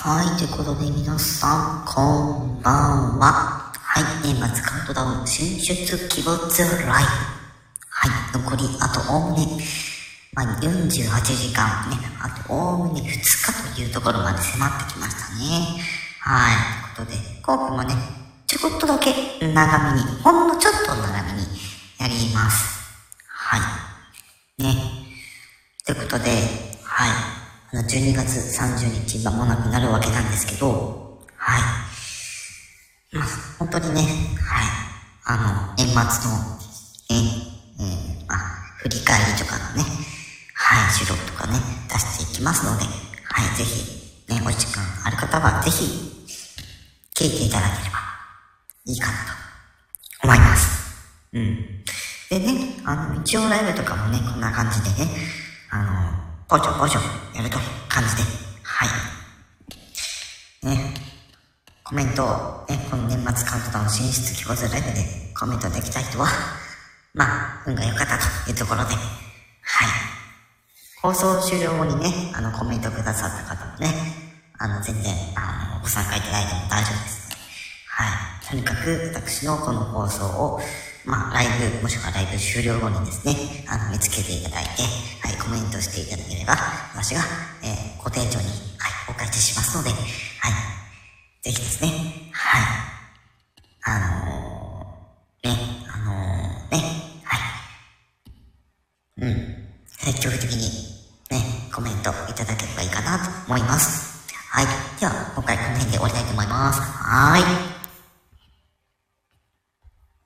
はい、ということで皆さん、こんばんは。はい、年末カウントダウン進出鬼没ライブ。はい、残りあとおおむね、まあ、48時間ね、あとおおむね2日というところまで迫ってきましたね。はい、ということで、今回もね、ちょこっとだけ長めに、ほんのちょっと長めにやります。はい。ね。ということで、はい。あの、12月30日間もなくなるわけなんですけど、はい。まあ、本当にね、はい。あの、年末の、ね、えー、まあ、振り返りとかのね、はい、収録とかね、出していきますので、はい、ぜひ、ね、お時間ある方は、ぜひ、聞いていただければいいかなと思います。うん。でね、あの、一応ライブとかもね、こんな感じでね、あの、ポチョポチョやると感じで、はい。ね、コメントを、ね、この年末カウントダウン進出希望するライブでコメントできた人は、まあ、運が良かったというところで、はい。放送終了後にね、あの、コメントくださった方もね、あの、全然、あの、ご参加いただいても大丈夫ですはい。とにかく、私のこの放送を、まあ、ライブ、もしくはライブ終了後にですね、あの、見つけていただいて、はい、コメントしていただければ、私が、えー、ご丁重に、はい、お返ししますので、はい。ぜひですね、はい。あのー、ね、あのー、ね、はい。うん。積極的に、ね、コメントいただければいいかなと思います。はい。では、今回この辺で終わりたいと思います。はい。